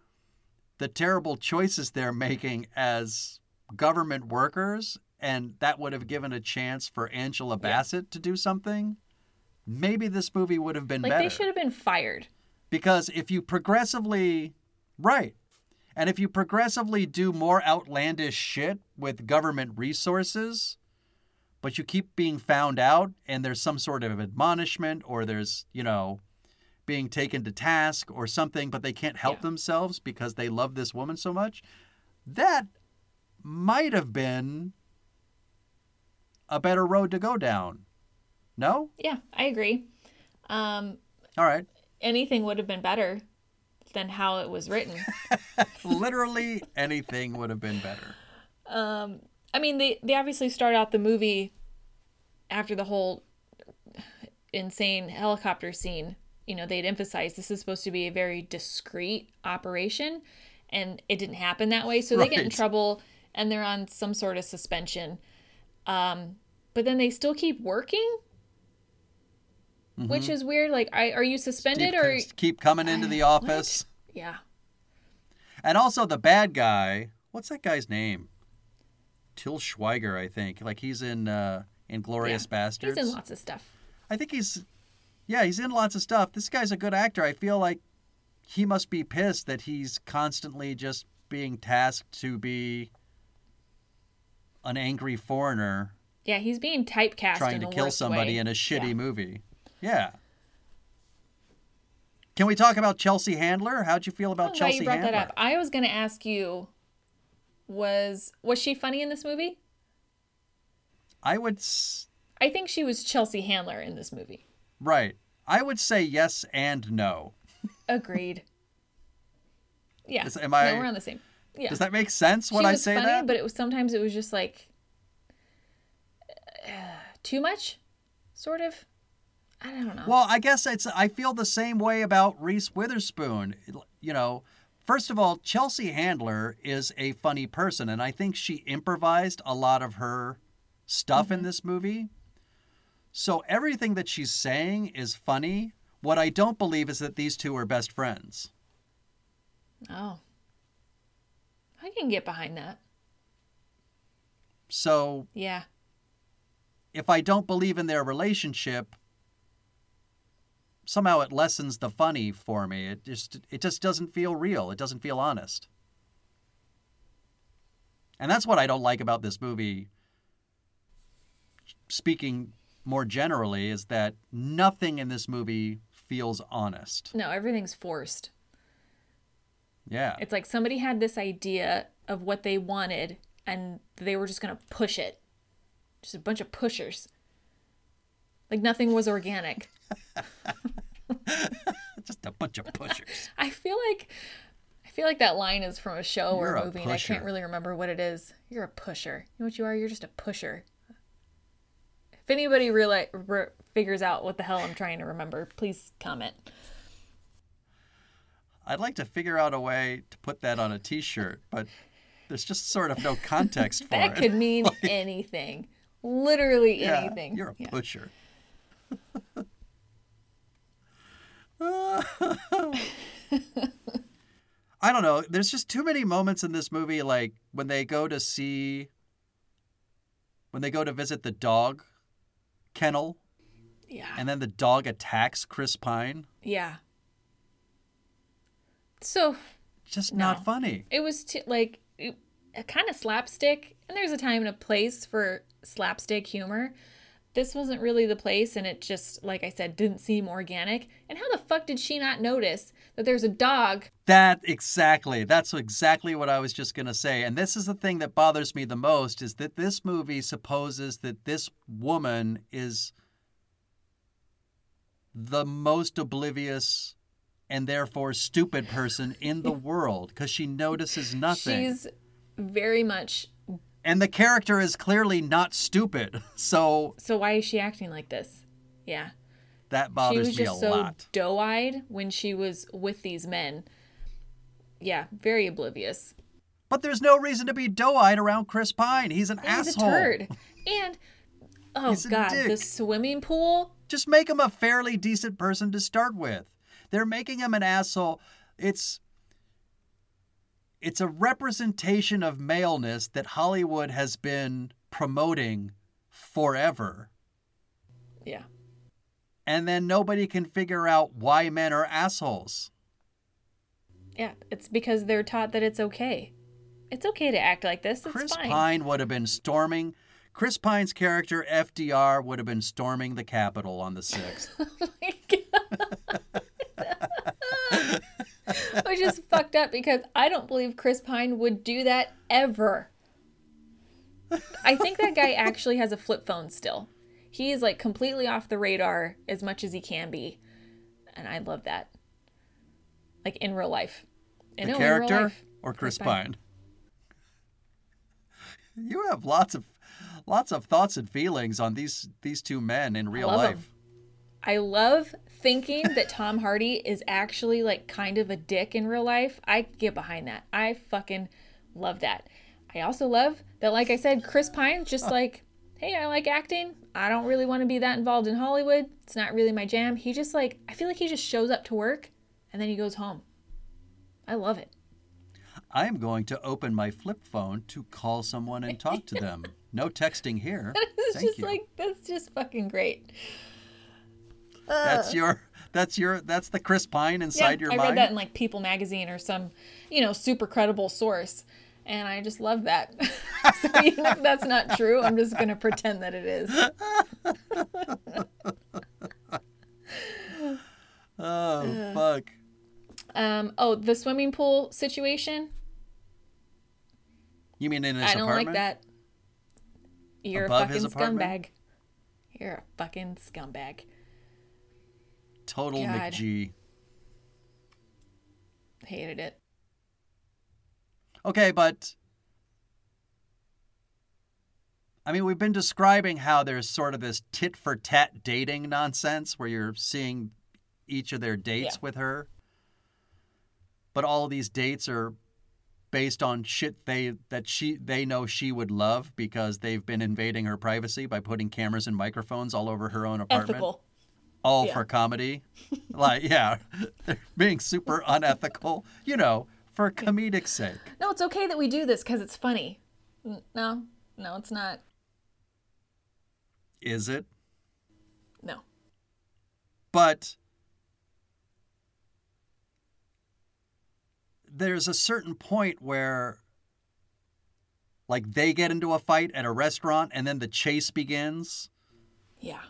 the terrible choices they're making as government workers, and that would have given a chance for Angela Bassett to do something, maybe this movie would have been Like better. they should have been fired. Because if you progressively, right, and if you progressively do more outlandish shit with government resources, but you keep being found out and there's some sort of admonishment or there's, you know, being taken to task or something, but they can't help Yeah. themselves because they love this woman so much, that might have been a better road to go down. No? Yeah, I agree. Um, All right. anything would have been better than how it was written. Literally anything would have been better. Um, I mean, they they obviously start out the movie after the whole insane helicopter scene. You know, they'd emphasize this is supposed to be a very discreet operation, and it didn't happen that way. So they get in trouble, and they're on some sort of suspension. Um, but then they still keep working, which is weird. Like, I, are you suspended Mm-hmm. keep, or? keep coming into the What? office. Yeah, And also the bad guy, what's that guy's name? Til Schweiger, I think. Like he's in uh Inglourious Yeah. Bastards. he's in lots of stuff. I think he's yeah, he's in lots of stuff. This guy's a good actor. I feel like he must be pissed that he's constantly just being tasked to be an angry foreigner Yeah, he's being typecast trying in to kill somebody way. in a shitty Yeah. movie. Yeah. Can we talk about Chelsea Handler? How'd you feel about Chelsea you brought Handler? that up. I was gonna ask you, was was she funny in this movie? I would s- I think she was Chelsea Handler in this movie. right. I would say yes and no. Agreed. Yeah. Is- am I- No, we're on the same. Yeah. Does that make sense when she I was say funny, that? but it was sometimes it was just like uh, too much, sort of. I don't know. Well, I guess it's I feel the same way about Reese Witherspoon. You know, first of all, Chelsea Handler is a funny person and I think she improvised a lot of her stuff Mm-hmm. in this movie. So everything that she's saying is funny. What I don't believe is that these two are best friends. oh, I can get behind that. So Yeah. if I don't believe in their relationship, somehow it lessens the funny for me. It just it just doesn't feel real. It doesn't feel honest. And that's what I don't like about this movie. Speaking more generally is that nothing in this movie feels honest. No, everything's forced. Yeah. It's like somebody had this idea of what they wanted and they were just going to push it. Just a bunch of pushers. Like nothing was organic. just a bunch of pushers. I feel like I feel like that line is from a show or You're a a movie and I can't really remember what it is. You're a pusher. You know what you are? You're just a pusher. If anybody really re- figures out what the hell I'm trying to remember, please comment. I'd like to figure out a way to put that on a t-shirt, but there's just sort of no context for That it. That could mean anything. Literally Yeah, anything. You're a Yeah. pusher. I don't know. There's just too many moments in this movie, like when they go to see, when they go to visit the dog kennel, Yeah. and then the dog attacks Chris Pine. Yeah. So Just No. not funny. it was t- like it, kind of slapstick, and there's a time and a place for slapstick humor. This wasn't really the place, and it just, like I said, didn't seem organic. And how the fuck did she not notice that there's a dog? That exactly. That's exactly what I was just going to say. And this is the thing that bothers me the most is that this movie supposes that this woman is the most oblivious and therefore stupid person in the world because she notices nothing. She's very much. And the character is clearly not stupid. So So why is she acting like this? Yeah. that bothers me a so lot. doe-eyed when she was with these men. Yeah, very oblivious. But there's no reason to be doe-eyed around Chris Pine. He's an He's asshole. a turd. And oh He's god, the swimming pool. Just make him a fairly decent person to start with. They're making him an asshole. It's it's a representation of maleness that Hollywood has been promoting forever. Yeah. And then nobody can figure out why men are assholes. Yeah, it's because they're taught that it's okay. It's okay to act like this. It's Chris fine. Pine would have been storming Chris Pine's character FDR would have been storming the Capitol on the 6th. Which is fucked up because I don't believe Chris Pine would do that ever. I think that guy actually has a flip phone still. He is like completely off the radar as much as he can be. And I love that. Like in real life. And the no, character life, or Chris Chris Pine? Pine. You have lots of lots of thoughts and feelings on these these two men in real 'em. life. I love thinking that Tom Hardy is actually like kind of a dick in real life. I get behind that. I fucking love that. I also love that, like I said, Chris Pine's just like, hey, I like acting. I don't really want to be that involved in Hollywood. It's not really my jam. He just like, I feel like he just shows up to work and then he goes home. I love it. I am going to open my flip phone to call someone and talk to them. No texting here. It's Thank just you. like, that's just fucking great. That's your that's your that's the Chris Pine inside your I mind. I read that in like People magazine or some, you know, super credible source. And I just love that. so even if that's not true, I'm just going to pretend that it is. oh fuck. Um, oh, the swimming pool situation. You mean in his I don't apartment? like that. You're Above a fucking scumbag. You're a fucking scumbag. Total God. McG. Hated it. Okay, but I mean, we've been describing how there's sort of this tit for tat dating nonsense where you're seeing each of their dates Yeah. with her. But all these dates are based on shit they that she they know she would love because they've been invading her privacy by putting cameras and microphones all over her own apartment. Ethical. All Yeah. for comedy. like, yeah, they're being super unethical, you know, for comedic sake. No, it's okay that we do this because it's funny. No, no, it's not. Is it? No. but there's a certain point where like they get into a fight at a restaurant and then the chase begins Yeah.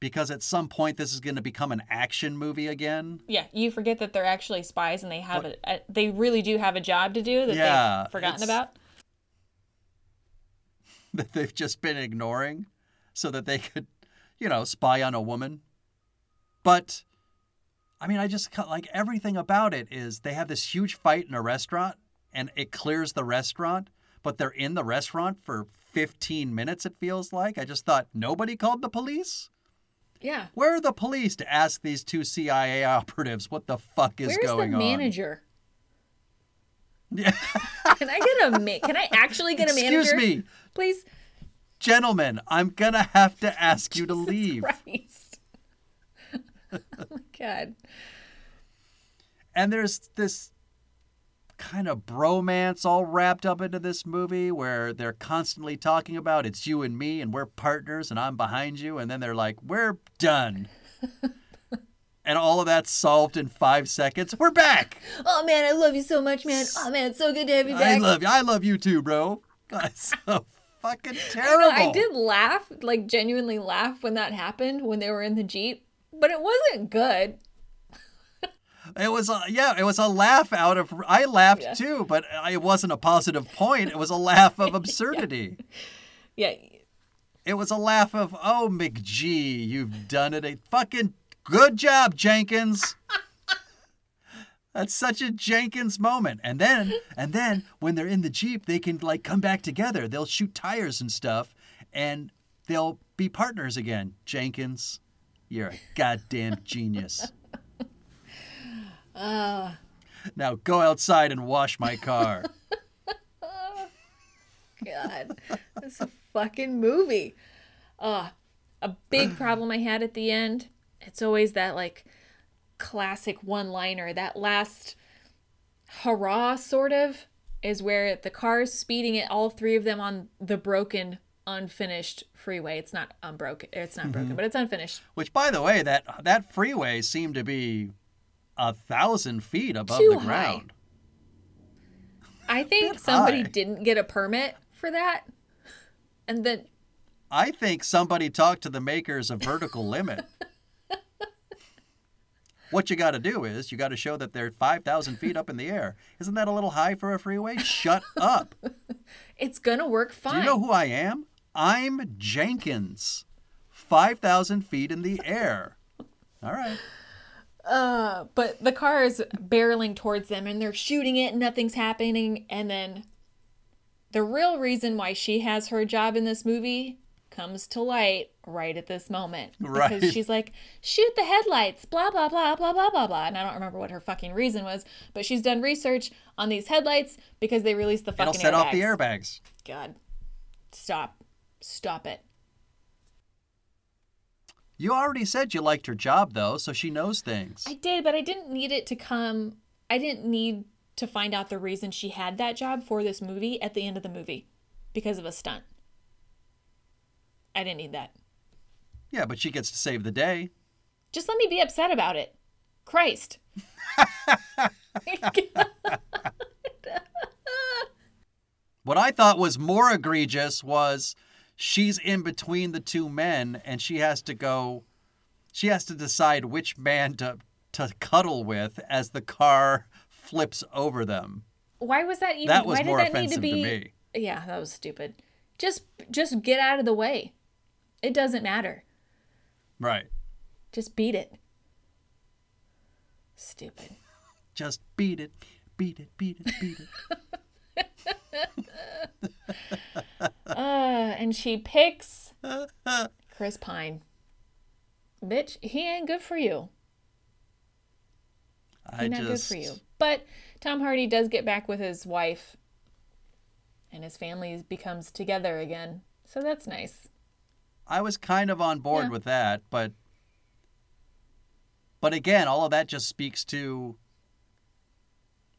Because at some point this is going to become an action movie again. Yeah, you forget that they're actually spies and they have a, a they really do have a job to do that Yeah, they've forgotten about. that they've just been ignoring so that they could you know spy on a woman. But i mean i just like everything about it is they have this huge fight in a restaurant and it clears the restaurant but they're in the restaurant for 15 minutes it feels like. I just thought nobody called the police Yeah. where are the police to ask these two cia operatives what the fuck is Where's the going on manager? Yeah. Can I get a ma- Can I actually get a excuse manager? Excuse me please. gentlemen i'm gonna have to ask you to leave Christ. oh my god. and there's this kind of bromance all wrapped up into this movie where they're constantly talking about it's you and me and we're partners and I'm behind you and then they're like we're done. and all of that's solved in 5 seconds. We're back. Oh man, I love you so much, man. Oh man, it's so good to have you back. I love you. I love you too, bro. That's so fucking I terrible. know, I did laugh, like genuinely laugh when that happened when they were in the Jeep, but it wasn't good. It was a, yeah, it was a laugh out of I laughed Yeah. too, but it wasn't a positive point. It was a laugh of absurdity. Yeah. It was a laugh of, oh, McG, you've done it. a- Fucking Good job, Jenkins. That's such a Jenkins moment. And then and then when they're in the Jeep, they can like come back together. They'll shoot tires and stuff and they'll be partners again. Jenkins, you're a goddamn genius. Now go outside and wash my car. God, it's a fucking movie. Uh, a big problem I had at the end. It's always that like classic one-liner. That last hurrah, sort of, is where the car's speeding at all three of them on the broken, unfinished freeway. It's not unbroken. It's not broken, but it's unfinished. Which by the way, that that freeway seemed to be a thousand feet above Too the high. ground. I think somebody high. didn't get a permit for that, and then I think somebody talked to the makers of Vertical Limit. what you got to do is you got to show that they're 5,000 feet up in the air. Isn't that a little high for a freeway? Shut up. it's gonna work fine. Do you know who I am? I'm Jenkins. 5,000 feet in the air. All right. Uh, but the car is barreling towards them and they're shooting it and nothing's happening. And then the real reason why she has her job in this movie comes to light right at this moment. Right. Because she's like, shoot the headlights, blah, blah, blah, blah, blah, blah, blah. And I don't remember what her fucking reason was, but she's done research on these headlights because they released the fucking It'll set off the airbags. airbags. God. Stop. Stop it. You already said you liked her job, though, so she knows things. I did, but I didn't need it to come. I didn't need to find out the reason she had that job for this movie at the end of the movie because of a stunt. I didn't need that. Yeah, but she gets to save the day. Just let me be upset about it. Christ. What I thought was more egregious was she's in between the two men and she has to go she has to decide which man to to cuddle with as the car flips over them. Why was that even? That was why did more that offensive to to be? me. Yeah, that was stupid. Just, just get out of the way. It doesn't matter. Right. Just beat it. Stupid. Just beat it, beat it, beat it, beat it. Uh, and she picks Chris Pine. Bitch, he ain't good for you. I He's not just good for you. But Tom Hardy does get back with his wife, and his family becomes together again. So that's nice. I was kind of on board Yeah. with that, but but again, all of that just speaks to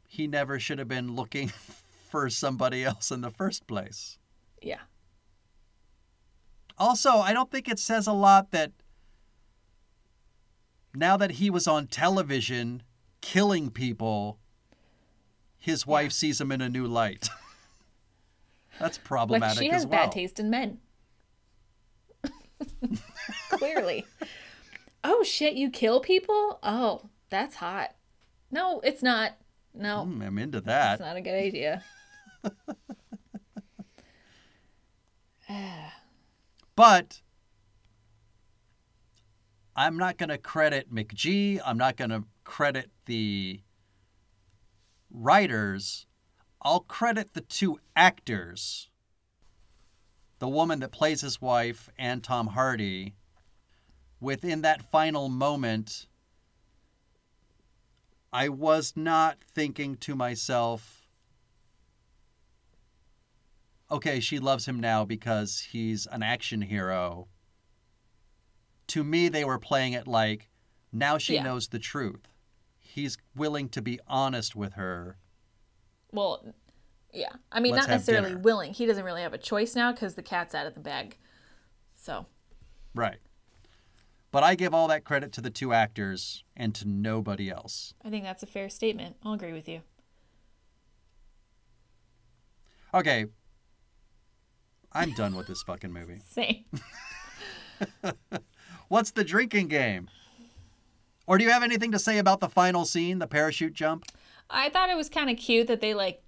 he never should have been looking for somebody else in the first place. Yeah. Also, I don't think it says a lot that now that he was on television killing people, his wife sees him in a new light. That's problematic. Like she has as well. bad taste in men. Clearly. oh shit, you kill people? Oh, that's hot. No, it's not. No, Mm, I'm into that. it's not a good idea. But I'm not going to credit McG. I'm not going to credit the writers. I'll credit the two actors the woman that plays his wife and Tom Hardy. Within that final moment, I was not thinking to myself, okay, she loves him now because he's an action hero. To me, they were playing it like now she Yeah. knows the truth. He's willing to be honest with her. Well, yeah. I mean, Let's not necessarily dinner. willing. He doesn't really have a choice now because the cat's out of the bag. So, Right. But I give all that credit to the two actors and to nobody else. I think that's a fair statement. I'll agree with you. Okay. I'm done with this fucking movie. Same. What's the drinking game? Or do you have anything to say about the final scene, the parachute jump? I thought it was kind of cute that they like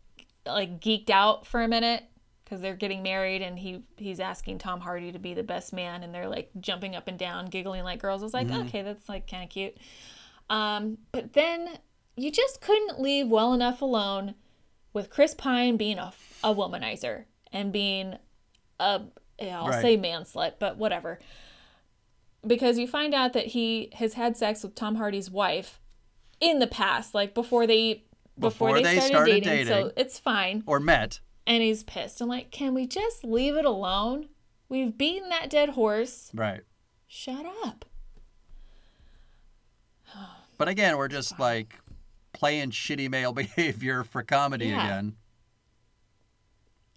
like geeked out for a minute because they're getting married and he he's asking Tom Hardy to be the best man and they're like jumping up and down, giggling like girls. I was like, okay, that's like kind of cute. Um, but then you just couldn't leave well enough alone with Chris Pine being a, a womanizer and being a yeah, I'll Right. say man slut, but whatever. Because you find out that he has had sex with Tom Hardy's wife in the past, like before they before, Before they, started, started dating, so it's fine. Or met. And he's pissed. I'm like, can we just leave it alone? We've beaten that dead horse. Right. Shut up. But again, we're just like playing shitty male behavior for comedy Yeah. again.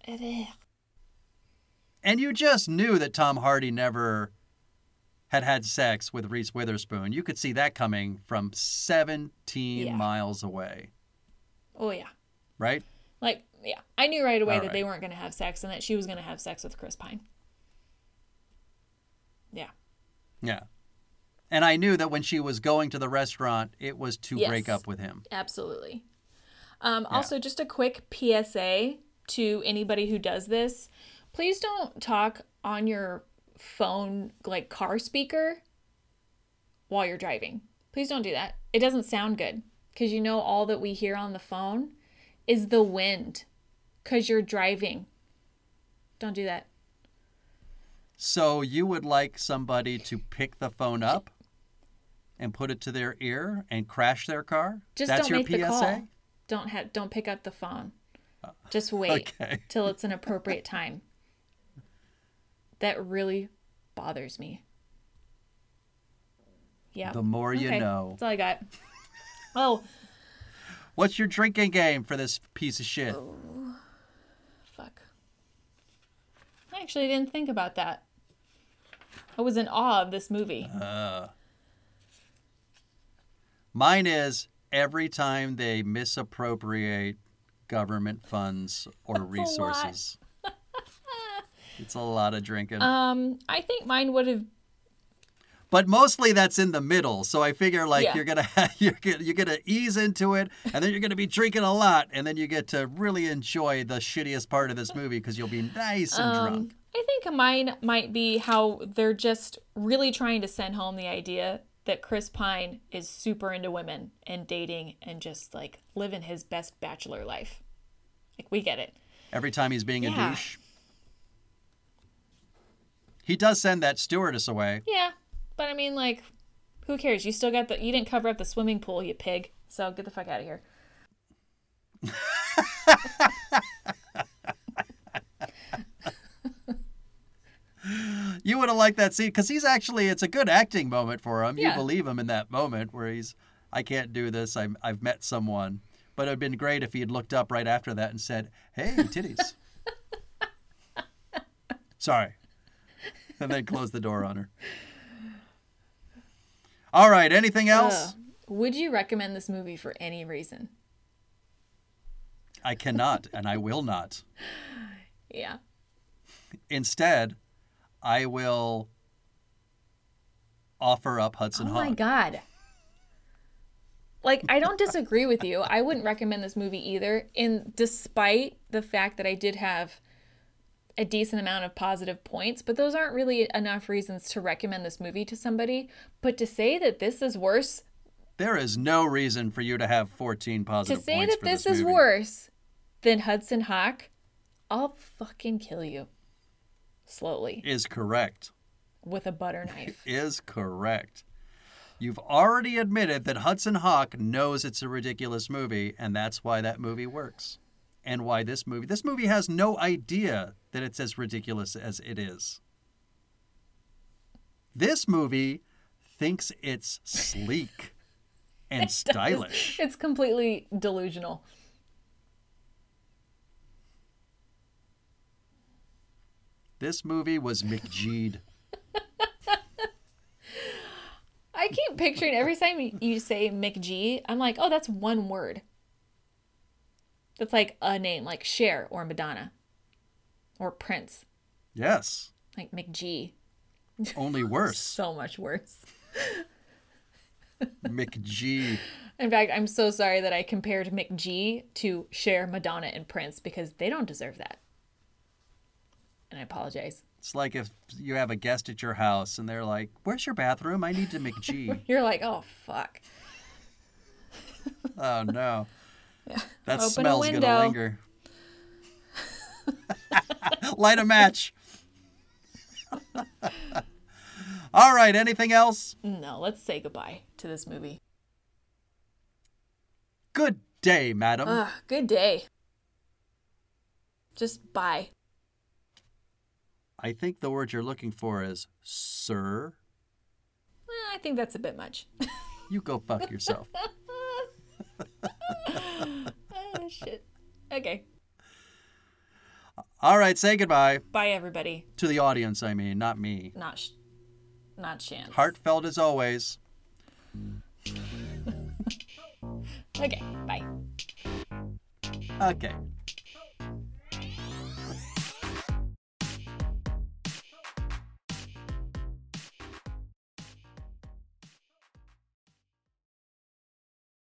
Ugh. And you just knew that Tom Hardy never had had sex with Reese Witherspoon. You could see that coming from 17 Yeah. miles away, Oh yeah. right? Like, yeah. I knew right away All that right. they weren't gonna have sex and that she was gonna have sex with Chris Pine. Yeah. Yeah. And I knew that when she was going to the restaurant, it was to break up with him. Absolutely. Um, Also, just a quick PSA to anybody who does this please don't talk on your phone, like car speaker, while you're driving. Please don't do that. It doesn't sound good because you know all that we hear on the phone is the wind because you're driving. Don't do that. So you would like somebody to pick the phone up and put it to their ear and crash their car? Just That's don't your make the call. Don't have. Don't pick up the phone. Just wait okay. till it's an appropriate time. That really bothers me. Yeah. The more you Okay, know. That's all I got. Oh, What's your drinking game for this piece of shit? Oh, fuck. I actually didn't think about that. I was in awe of this movie. Uh, mine is every time they misappropriate government funds or That's resources. It's a lot of drinking. Um, I think mine would have. but mostly that's in the middle. So I figure like Yeah. you're gonna you're gonna you're gonna ease into it, and then you're gonna be drinking a lot, and then you get to really enjoy the shittiest part of this movie because you'll be nice and Um, drunk. I think mine might be how they're just really trying to send home the idea that Chris Pine is super into women and dating and just like living his best bachelor life. Like we get it. Every time he's being a douche. He does send that stewardess away. Yeah, but I mean, like, who cares? You still got the. You didn't cover up the swimming pool, you pig. So get the fuck out of here. You would have liked that scene because he's actually, it's a good acting moment for him. You believe him in that moment where he's, I can't do this. I'm, I've met someone. But it would have been great if he had looked up right after that and said, hey, titties. Sorry. And then close the door on her. All right. Anything uh, else? Ugh. Would you recommend this movie for any reason? I cannot and I will not. Yeah. Instead, I will offer up Hudson Oh my god. Like I don't disagree with you. I wouldn't recommend this movie either. And despite the fact that I did have a decent amount of positive points, but those aren't really enough reasons to recommend this movie to somebody. But to say that this is worse, There is no reason for you to have 14 positive. to say that this, this is worse than Hudson Hawk, I'll fucking kill you slowly is correct. with a butter knife. Is correct. You've already admitted that Hudson Hawk knows it's a ridiculous movie, and that's why that movie works. And why this movie this movie has no idea that it's as ridiculous as it is. This movie thinks it's sleek and stylish. It's completely delusional. This movie was McGeed. I keep picturing every time you- you say McG, I'm like, oh, that's one word. That's like a name, like Cher or Madonna or Prince. Yes. Like McG. Only worse. So much worse. McG. In fact, I'm so sorry that I compared McG to Cher, Madonna, and Prince because they don't deserve that. and I apologize. It's like if you have a guest at your house and they're like, "Where's your bathroom? I need to McG." You're like, oh fuck. oh no. Yeah. That Open smell's gonna window. linger. Light a match. All right, anything else? No, let's say goodbye to this movie. Good day, madam. Good day. Just bye. I think the word you're looking for is sir. Eh, I think that's a bit much. You go fuck yourself. Shit. Okay. All right, say goodbye Bye everybody. to the audience, I mean, not me. Not sh- not Shantz. Heartfelt as always. Okay. Bye. Okay.